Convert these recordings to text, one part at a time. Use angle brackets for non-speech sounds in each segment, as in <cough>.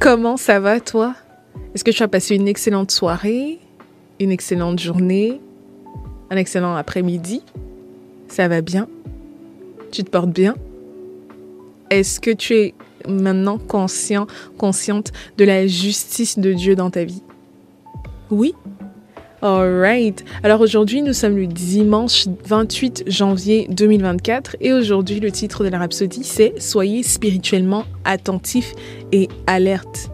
Comment ça va toi? Est-ce que tu as passé une excellente soirée, une excellente journée, un excellent après-midi? Ça va bien? Tu te portes bien? Est-ce que tu es maintenant conscient, consciente de la justice de Dieu dans ta vie? Oui Alright. Alors aujourd'hui, nous sommes le dimanche 28 janvier 2024 et aujourd'hui, le titre de la rhapsodie, c'est Soyez spirituellement attentifs et alertes.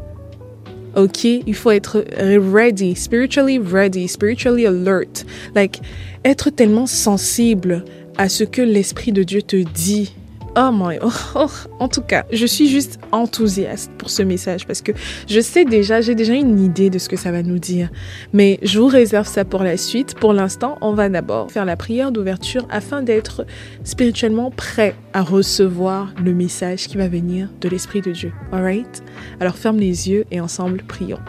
Ok, il faut être ready, spiritually ready, spiritually alert. Like, être tellement sensible à ce que l'Esprit de Dieu te dit Oh my, oh, oh, en tout cas, je suis juste enthousiaste pour ce message parce que je sais déjà, j'ai déjà une idée de ce que ça va nous dire. Mais je vous réserve ça pour la suite. Pour l'instant, on va d'abord faire la prière d'ouverture afin d'être spirituellement prêt à recevoir le message qui va venir de l'Esprit de Dieu. Alright? Alors ferme les yeux et ensemble prions.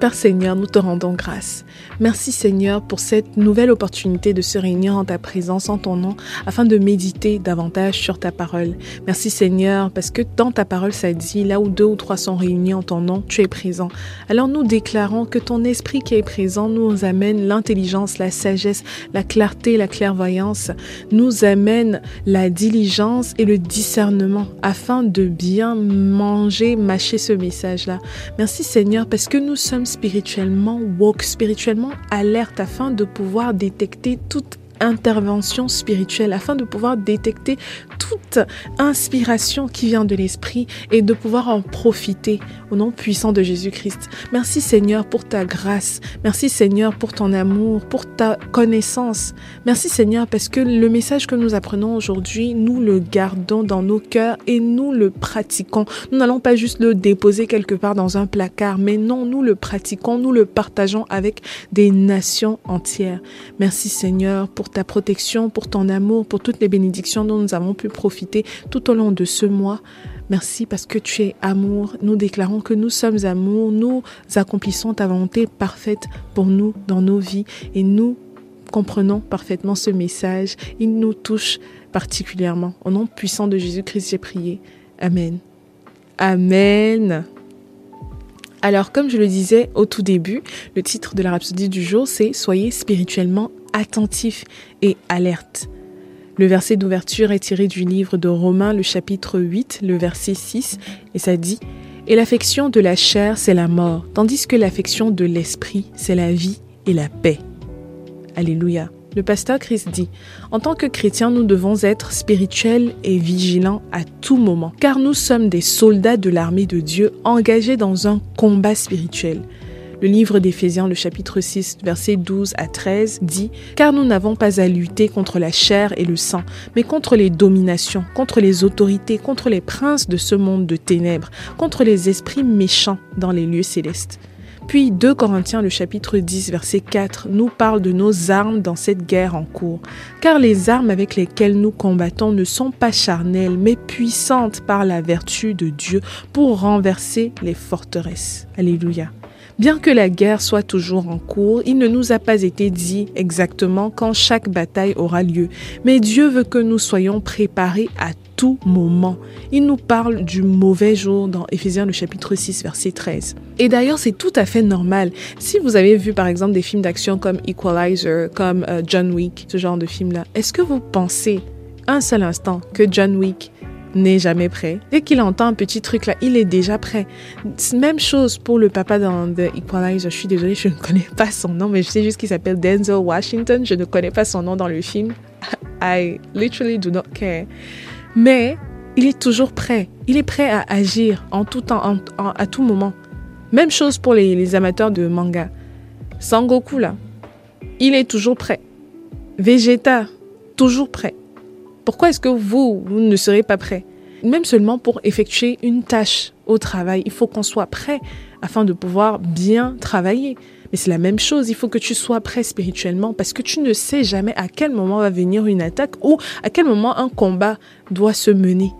Père Seigneur, nous te rendons grâce. Merci Seigneur pour cette nouvelle opportunité de se réunir en ta présence, en ton nom, afin de méditer davantage sur ta parole. Merci Seigneur, parce que dans ta parole, ça dit, là où deux ou trois sont réunis en ton nom, tu es présent. Alors nous déclarons que ton esprit qui est présent nous amène l'intelligence, la sagesse, la clarté, la clairvoyance, nous amène la diligence et le discernement afin de bien manger, mâcher ce message-là. Merci Seigneur, parce que nous sommes spirituellement woke, spirituellement alerte afin de pouvoir détecter toute intervention spirituelle afin de pouvoir détecter toute inspiration qui vient de l'Esprit et de pouvoir en profiter au nom puissant de Jésus-Christ. Merci Seigneur pour ta grâce. Merci Seigneur pour ton amour, pour ta connaissance. Merci Seigneur parce que le message que nous apprenons aujourd'hui, nous le gardons dans nos cœurs et nous le pratiquons. Nous n'allons pas juste le déposer quelque part dans un placard, mais non, nous le pratiquons, nous le partageons avec des nations entières. Merci Seigneur pour ta protection, pour ton amour, pour toutes les bénédictions dont nous avons pu profiter tout au long de ce mois. Merci parce que tu es amour. Nous déclarons que nous sommes amour. Nous accomplissons ta volonté parfaite pour nous dans nos vies et nous comprenons parfaitement ce message. Il nous touche particulièrement. Au nom puissant de Jésus-Christ, j'ai prié. Amen. Amen. Alors, comme je le disais au tout début, le titre de la rhapsodie du jour, c'est Soyez spirituellement attentifs et alertes. Le verset d'ouverture est tiré du livre de Romains, le chapitre 8, le verset 6, et ça dit Et l'affection de la chair, c'est la mort, tandis que l'affection de l'esprit, c'est la vie et la paix. Alléluia. Le pasteur Christ dit, en tant que chrétiens, nous devons être spirituels et vigilants à tout moment, car nous sommes des soldats de l'armée de Dieu engagés dans un combat spirituel. Le livre d'Éphésiens, le chapitre 6, versets 12 à 13, dit Car nous n'avons pas à lutter contre la chair et le sang, mais contre les dominations, contre les autorités, contre les princes de ce monde de ténèbres, contre les esprits méchants dans les lieux célestes. Puis 2 Corinthiens le chapitre 10 verset 4 nous parle de nos armes dans cette guerre en cours. Car les armes avec lesquelles nous combattons ne sont pas charnelles, mais puissantes par la vertu de Dieu pour renverser les forteresses. Alléluia. Bien que la guerre soit toujours en cours, il ne nous a pas été dit exactement quand chaque bataille aura lieu. Mais Dieu veut que nous soyons préparés à tout moment. Il nous parle du mauvais jour dans Éphésiens le chapitre 6 verset 13. Et d'ailleurs, c'est tout à fait normal. Si vous avez vu par exemple des films d'action comme Equalizer, comme euh, John Wick, ce genre de film-là, est-ce que vous pensez un seul instant que John Wick n'est jamais prêt. Dès qu'il entend un petit truc là, il est déjà prêt. Même chose pour le papa dans The Equalizer. Je suis désolée, je ne connais pas son nom, mais je sais juste qu'il s'appelle Denzel Washington. Je ne connais pas son nom dans le film. <laughs> I literally do not care. Mais il est toujours prêt. Il est prêt à agir en tout temps, à tout moment. Même chose pour les, les amateurs de manga. Sangoku là, il est toujours prêt. Vegeta, toujours prêt. Pourquoi est-ce que vous, ne serez pas prêt? Même seulement pour effectuer une tâche au travail, il faut qu'on soit prêt afin de pouvoir bien travailler. Mais c'est la même chose, il faut que tu sois prêt spirituellement parce que tu ne sais jamais à quel moment va venir une attaque ou à quel moment un combat doit se mener.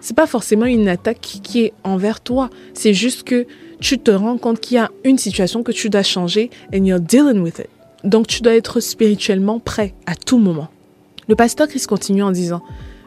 C'est pas forcément une attaque qui est envers toi, c'est juste que tu te rends compte qu'il y a une situation que tu dois changer and you're dealing with it. Donc tu dois être spirituellement prêt à tout moment. Le pasteur Christ continue en disant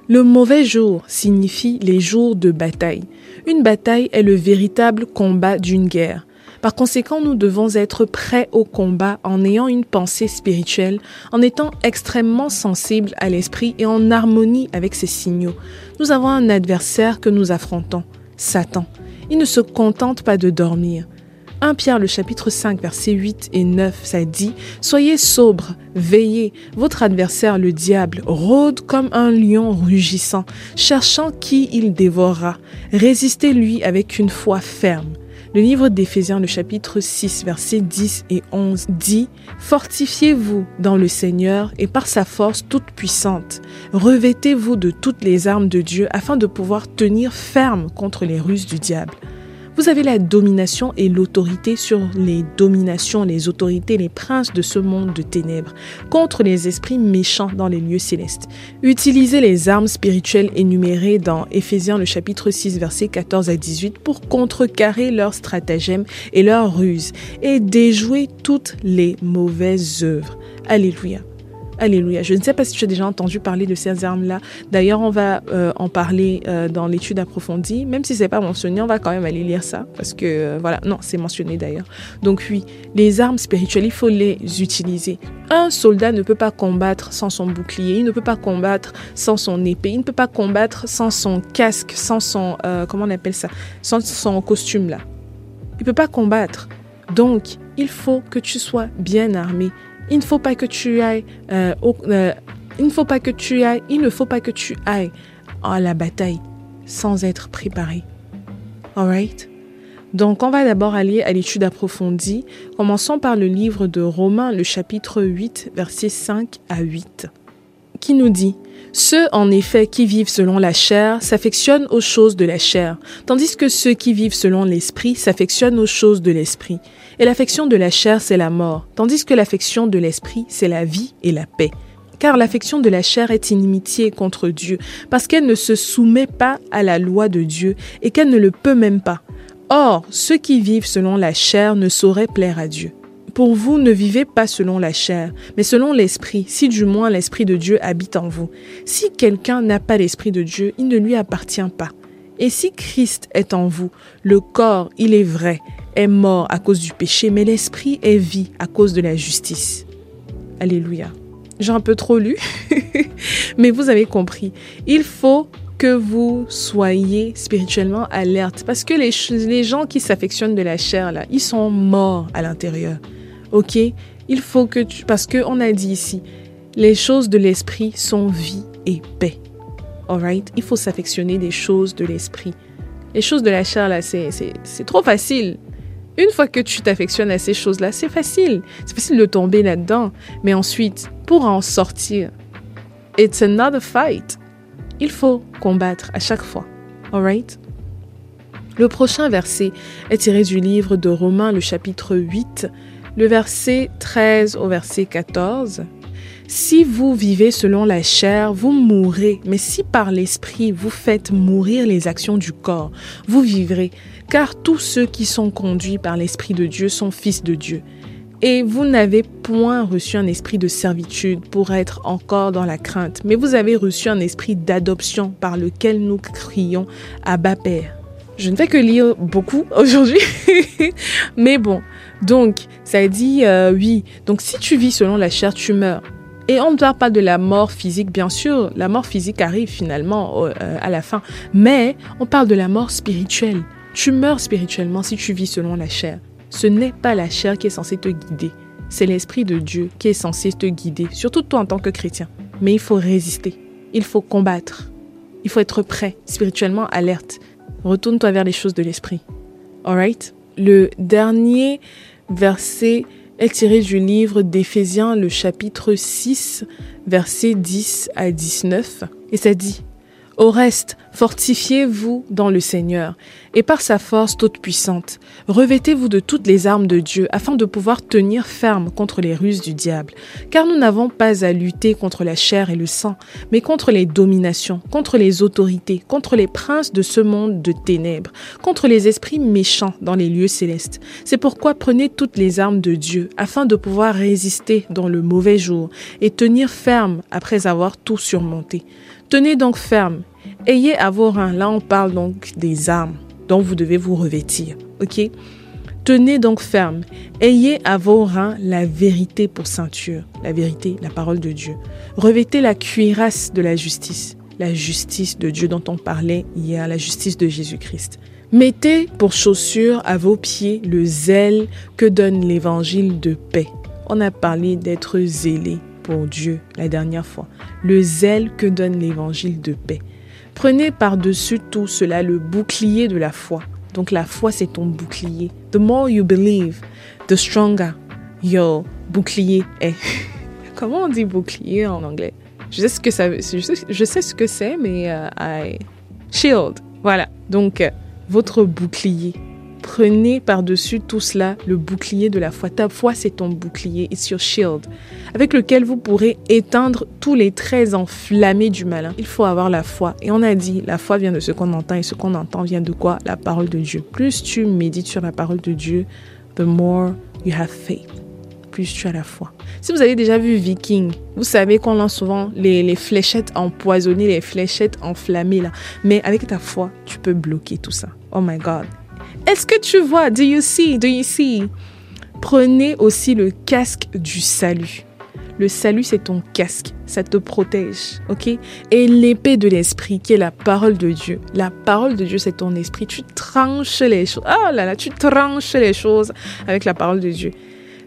Le mauvais jour signifie les jours de bataille. Une bataille est le véritable combat d'une guerre. Par conséquent, nous devons être prêts au combat en ayant une pensée spirituelle, en étant extrêmement sensibles à l'esprit et en harmonie avec ses signaux. Nous avons un adversaire que nous affrontons, Satan. Il ne se contente pas de dormir. 1 Pierre le chapitre 5 versets 8 et 9, ça dit Soyez sobres, veillez, votre adversaire le diable rôde comme un lion rugissant, cherchant qui il dévorera. Résistez-lui avec une foi ferme. Le livre d'Éphésiens, le chapitre 6, versets 10 et 11 dit Fortifiez-vous dans le Seigneur et par sa force toute puissante. Revêtez-vous de toutes les armes de Dieu afin de pouvoir tenir ferme contre les ruses du diable. Vous avez la domination et l'autorité sur les dominations, les autorités, les princes de ce monde de ténèbres, contre les esprits méchants dans les lieux célestes. Utilisez les armes spirituelles énumérées dans Éphésiens le chapitre 6 versets 14 à 18 pour contrecarrer leurs stratagèmes et leurs ruses et déjouer toutes les mauvaises œuvres. Alléluia. Alléluia. Je ne sais pas si tu as déjà entendu parler de ces armes-là. D'ailleurs, on va euh, en parler euh, dans l'étude approfondie. Même si c'est pas mentionné, on va quand même aller lire ça parce que euh, voilà, non, c'est mentionné d'ailleurs. Donc oui, les armes spirituelles, il faut les utiliser. Un soldat ne peut pas combattre sans son bouclier, il ne peut pas combattre sans son épée, il ne peut pas combattre sans son casque, sans son comment on appelle ça, sans son costume là. Il peut pas combattre. Donc, il faut que tu sois bien armé. Il ne faut pas que tu ailles il ne faut pas que tu il ne faut pas que tu à la bataille sans être préparé. Alright? Donc, on va d'abord aller à l'étude approfondie. Commençons par le livre de Romains, le chapitre 8, versets 5 à 8, qui nous dit Ceux, en effet, qui vivent selon la chair s'affectionnent aux choses de la chair, tandis que ceux qui vivent selon l'esprit s'affectionnent aux choses de l'esprit. Et l'affection de la chair, c'est la mort, tandis que l'affection de l'esprit, c'est la vie et la paix. Car l'affection de la chair est inimitié contre Dieu, parce qu'elle ne se soumet pas à la loi de Dieu et qu'elle ne le peut même pas. Or, ceux qui vivent selon la chair ne sauraient plaire à Dieu. Pour vous, ne vivez pas selon la chair, mais selon l'Esprit, si du moins l'Esprit de Dieu habite en vous. Si quelqu'un n'a pas l'Esprit de Dieu, il ne lui appartient pas. Et si Christ est en vous, le corps, il est vrai, est mort à cause du péché, mais l'esprit est vie à cause de la justice. Alléluia. J'ai un peu trop lu, <laughs> mais vous avez compris. Il faut que vous soyez spirituellement alerte parce que les, les gens qui s'affectionnent de la chair, là, ils sont morts à l'intérieur. Ok Il faut que tu... Parce qu'on a dit ici, les choses de l'esprit sont vie et paix. Alright Il faut s'affectionner des choses de l'esprit. Les choses de la chair, là, c'est trop facile. Une fois que tu t'affectionnes à ces choses-là, c'est facile. C'est facile de tomber là-dedans. Mais ensuite, pour en sortir, it's another fight. Il faut combattre à chaque fois. Alright? Le prochain verset est tiré du livre de Romains, le chapitre 8, le verset 13 au verset 14. Si vous vivez selon la chair, vous mourrez, mais si par l'esprit vous faites mourir les actions du corps, vous vivrez car tous ceux qui sont conduits par l'Esprit de Dieu sont fils de Dieu. Et vous n'avez point reçu un esprit de servitude pour être encore dans la crainte, mais vous avez reçu un esprit d'adoption par lequel nous crions Abba Père. Je ne fais que lire beaucoup aujourd'hui, <laughs> mais bon. Donc, ça dit euh, oui. Donc, si tu vis selon la chair, tu meurs. Et on ne parle pas de la mort physique, bien sûr. La mort physique arrive finalement euh, à la fin. Mais on parle de la mort spirituelle. Tu meurs spirituellement si tu vis selon la chair. Ce n'est pas la chair qui est censée te guider, c'est l'Esprit de Dieu qui est censé te guider, surtout toi en tant que chrétien. Mais il faut résister, il faut combattre, il faut être prêt, spirituellement alerte. Retourne-toi vers les choses de l'Esprit. Alright? Le dernier verset est tiré du livre d'Éphésiens, le chapitre 6, versets 10 à 19. Et ça dit, Au reste, Fortifiez-vous dans le Seigneur et par sa force toute puissante. Revêtez-vous de toutes les armes de Dieu afin de pouvoir tenir ferme contre les ruses du diable. Car nous n'avons pas à lutter contre la chair et le sang, mais contre les dominations, contre les autorités, contre les princes de ce monde de ténèbres, contre les esprits méchants dans les lieux célestes. C'est pourquoi prenez toutes les armes de Dieu afin de pouvoir résister dans le mauvais jour et tenir ferme après avoir tout surmonté. Tenez donc ferme Ayez à vos reins, là on parle donc des armes dont vous devez vous revêtir, ok? Tenez donc ferme. Ayez à vos reins la vérité pour ceinture, la vérité, la parole de Dieu. Revêtez la cuirasse de la justice, la justice de Dieu dont on parlait hier, la justice de Jésus-Christ. Mettez pour chaussure à vos pieds le zèle que donne l'évangile de paix. On a parlé d'être zélé pour Dieu la dernière fois. Le zèle que donne l'évangile de paix. Prenez par-dessus tout cela le bouclier de la foi. Donc la foi, c'est ton bouclier. The more you believe, the stronger your bouclier est. <laughs> Comment on dit bouclier en anglais? Je sais ce que ça je sais, ce que c'est, mais euh, I... shield. Voilà. Donc euh, votre bouclier. Prenez par-dessus tout cela le bouclier de la foi. Ta foi, c'est ton bouclier, it's your shield, avec lequel vous pourrez éteindre tous les traits enflammés du malin. Il faut avoir la foi. Et on a dit, la foi vient de ce qu'on entend, et ce qu'on entend vient de quoi? La parole de Dieu. Plus tu médites sur la parole de Dieu, the more you have faith. Plus tu as la foi. Si vous avez déjà vu Viking, vous savez qu'on lance souvent les, les fléchettes empoisonnées, les fléchettes enflammées là. Mais avec ta foi, tu peux bloquer tout ça. Oh my God. Est-ce que tu vois? Do you see? Do you see? Prenez aussi le casque du salut. Le salut, c'est ton casque. Ça te protège. OK? Et l'épée de l'esprit, qui est la parole de Dieu. La parole de Dieu, c'est ton esprit. Tu tranches les choses. Oh là là, tu tranches les choses avec la parole de Dieu.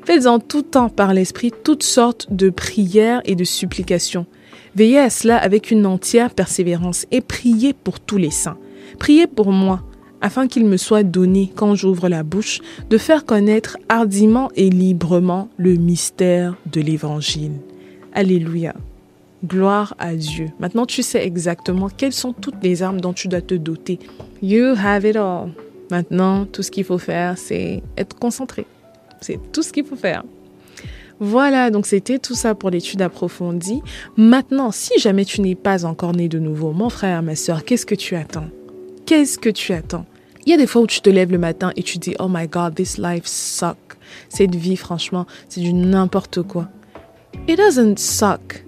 Faites en tout temps par l'esprit toutes sortes de prières et de supplications. Veillez à cela avec une entière persévérance et priez pour tous les saints. Priez pour moi afin qu'il me soit donné, quand j'ouvre la bouche, de faire connaître hardiment et librement le mystère de l'Évangile. Alléluia. Gloire à Dieu. Maintenant, tu sais exactement quelles sont toutes les armes dont tu dois te doter. You have it all. Maintenant, tout ce qu'il faut faire, c'est être concentré. C'est tout ce qu'il faut faire. Voilà, donc c'était tout ça pour l'étude approfondie. Maintenant, si jamais tu n'es pas encore né de nouveau, mon frère, ma soeur, qu'est-ce que tu attends? Qu'est-ce que tu attends? Il y a des fois où tu te lèves le matin et tu dis Oh my God, this life suck. Cette vie, franchement, c'est du n'importe quoi. It doesn't suck.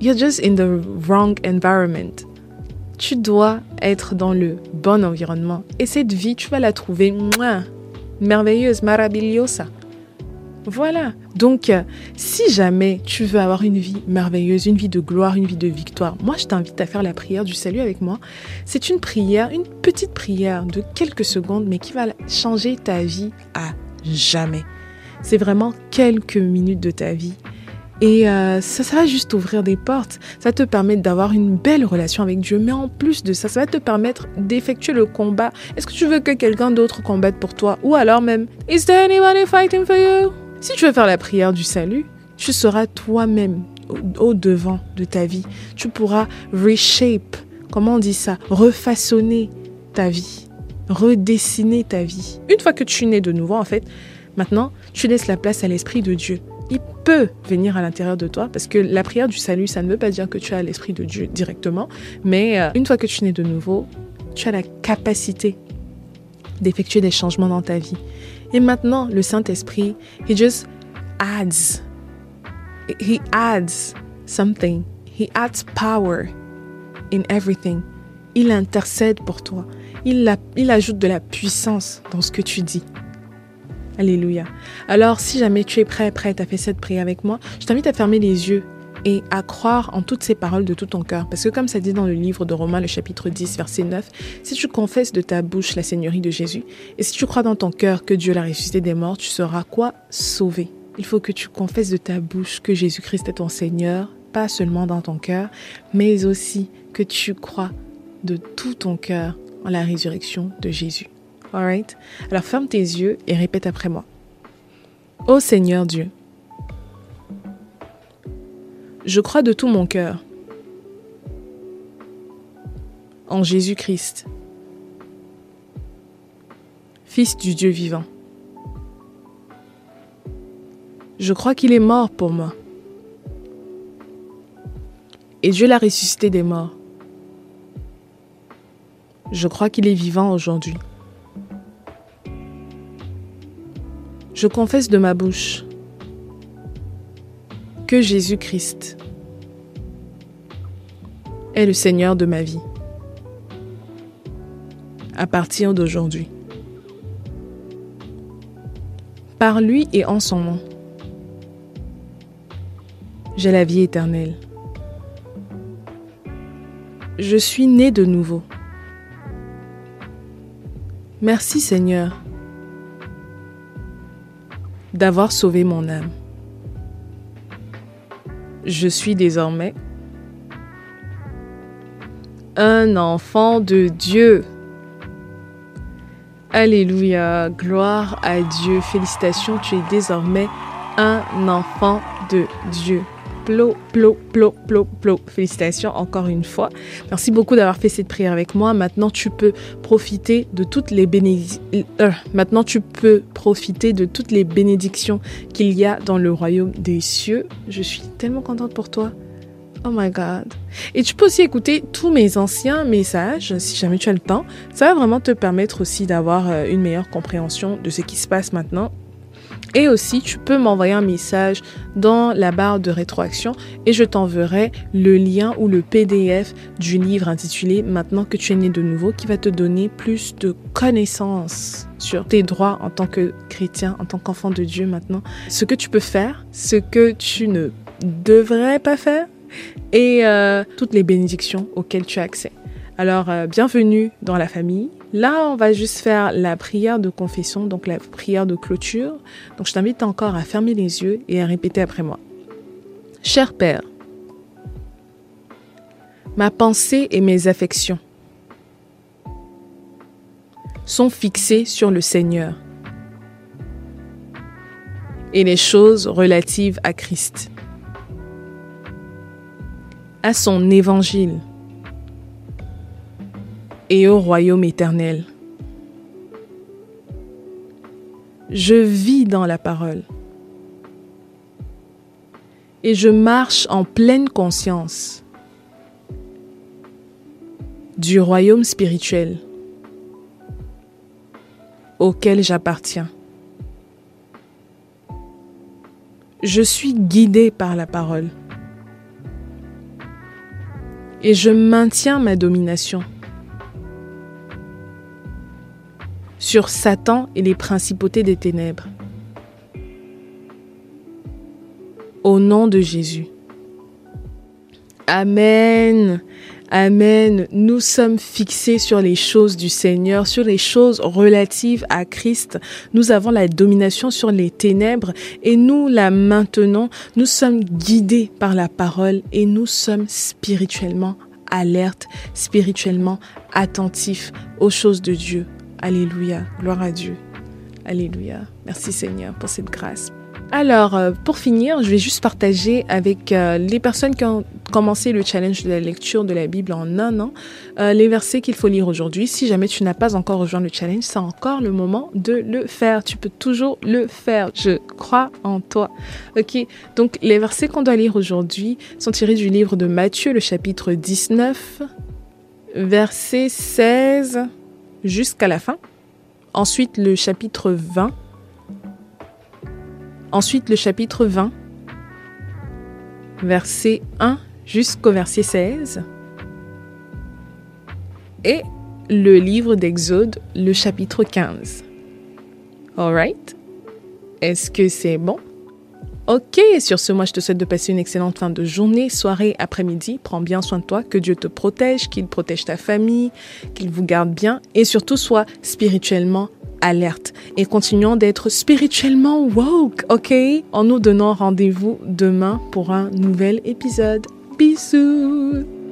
You're just in the wrong environment. Tu dois être dans le bon environnement. Et cette vie, tu vas la trouver merveilleuse, maravillosa. Voilà. Donc, euh, si jamais tu veux avoir une vie merveilleuse, une vie de gloire, une vie de victoire, moi, je t'invite à faire la prière du salut avec moi. C'est une prière, une petite prière de quelques secondes, mais qui va changer ta vie à jamais. C'est vraiment quelques minutes de ta vie. Et euh, ça, ça va juste ouvrir des portes. Ça te permet d'avoir une belle relation avec Dieu. Mais en plus de ça, ça va te permettre d'effectuer le combat. Est-ce que tu veux que quelqu'un d'autre combatte pour toi? Ou alors même, Is there anybody fighting for you? Si tu veux faire la prière du salut, tu seras toi-même au, devant de ta vie. Tu pourras reshape, comment on dit ça, refaçonner ta vie, redessiner ta vie. Une fois que tu nais de nouveau, en fait, maintenant, tu laisses la place à l'Esprit de Dieu. Il peut venir à l'intérieur de toi parce que la prière du salut, ça ne veut pas dire que tu as l'Esprit de Dieu directement, mais euh, une fois que tu nais de nouveau, tu as la capacité d'effectuer des changements dans ta vie. Et maintenant, le Saint-Esprit, he just adds. He adds something. He adds power in everything. Il intercède pour toi. Il, ajoute de la puissance dans ce que tu dis. Alléluia. Alors, si jamais tu es prêt, prête à faire cette prière avec moi, je t'invite à fermer les yeux et à croire en toutes ces paroles de tout ton cœur. Parce que comme ça dit dans le livre de Romains, le chapitre 10, verset 9, si tu confesses de ta bouche la Seigneurie de Jésus, et si tu crois dans ton cœur que Dieu l'a ressuscité des morts, tu seras quoi? Sauvé. Il faut que tu confesses de ta bouche que Jésus-Christ est ton Seigneur, pas seulement dans ton cœur, mais aussi que tu crois de tout ton cœur en la résurrection de Jésus. Alright Alors ferme tes yeux et répète après moi. Ô Seigneur Dieu, je crois de tout mon cœur en Jésus-Christ, Fils du Dieu vivant. Je crois qu'il est mort pour moi. Et Dieu l'a ressuscité des morts. Je crois qu'il est vivant aujourd'hui. Je confesse de ma bouche que Jésus-Christ est le Seigneur de ma vie à partir d'aujourd'hui. Par lui et en son nom, j'ai la vie éternelle. Je suis né de nouveau. Merci Seigneur d'avoir sauvé mon âme. Je suis désormais un enfant de Dieu. Alléluia, gloire à Dieu, félicitations, tu es désormais un enfant de Dieu. Plo, plo, plo, plo, plo. Félicitations encore une fois. Merci beaucoup d'avoir fait cette prière avec moi. Maintenant, tu peux profiter de toutes les bénédictions. Euh, maintenant, tu peux profiter de toutes les bénédictions qu'il y a dans le royaume des cieux. Je suis tellement contente pour toi. Oh my God. Et tu peux aussi écouter tous mes anciens messages, si jamais tu as le temps. Ça va vraiment te permettre aussi d'avoir euh, une meilleure compréhension de ce qui se passe maintenant et aussi, tu peux m'envoyer un message dans la barre de rétroaction et je t'enverrai le lien ou le PDF du livre intitulé Maintenant que tu es né de nouveau qui va te donner plus de connaissances sur tes droits en tant que chrétien, en tant qu'enfant de Dieu maintenant, ce que tu peux faire, ce que tu ne devrais pas faire et euh, toutes les bénédictions auxquelles tu as accès. Alors, euh, bienvenue dans la famille. Là, on va juste faire la prière de confession, donc la prière de clôture. Donc, je t'invite encore à fermer les yeux et à répéter après moi. Cher Père, ma pensée et mes affections sont fixées sur le Seigneur et les choses relatives à Christ, à son évangile et au royaume éternel. Je vis dans la parole et je marche en pleine conscience du royaume spirituel auquel j'appartiens. Je suis guidé par la parole et je maintiens ma domination sur Satan et les principautés des ténèbres. Au nom de Jésus. Amen. Amen. Nous sommes fixés sur les choses du Seigneur, sur les choses relatives à Christ. Nous avons la domination sur les ténèbres et nous la maintenons. Nous sommes guidés par la parole et nous sommes spirituellement alertes, spirituellement attentifs aux choses de Dieu. Alléluia, gloire à Dieu. Alléluia. Merci Seigneur pour cette grâce. Alors, euh, pour finir, je vais juste partager avec euh, les personnes qui ont commencé le challenge de la lecture de la Bible en un an euh, les versets qu'il faut lire aujourd'hui. Si jamais tu n'as pas encore rejoint le challenge, c'est encore le moment de le faire. Tu peux toujours le faire. Je crois en toi. Ok, donc les versets qu'on doit lire aujourd'hui sont tirés du livre de Matthieu, le chapitre 19, verset 16 jusqu'à la fin. Ensuite, le chapitre 20. Ensuite, le chapitre 20, verset 1 jusqu'au verset 16. Et le livre d'Exode, le chapitre 15. Alright? Est-ce que c'est bon? Ok, sur ce, moi je te souhaite de passer une excellente fin de journée, soirée, après-midi. Prends bien soin de toi, que Dieu te protège, qu'il protège ta famille, qu'il vous garde bien et surtout sois spirituellement alerte. Et continuons d'être spirituellement woke, ok? En nous donnant rendez-vous demain pour un nouvel épisode. Bisous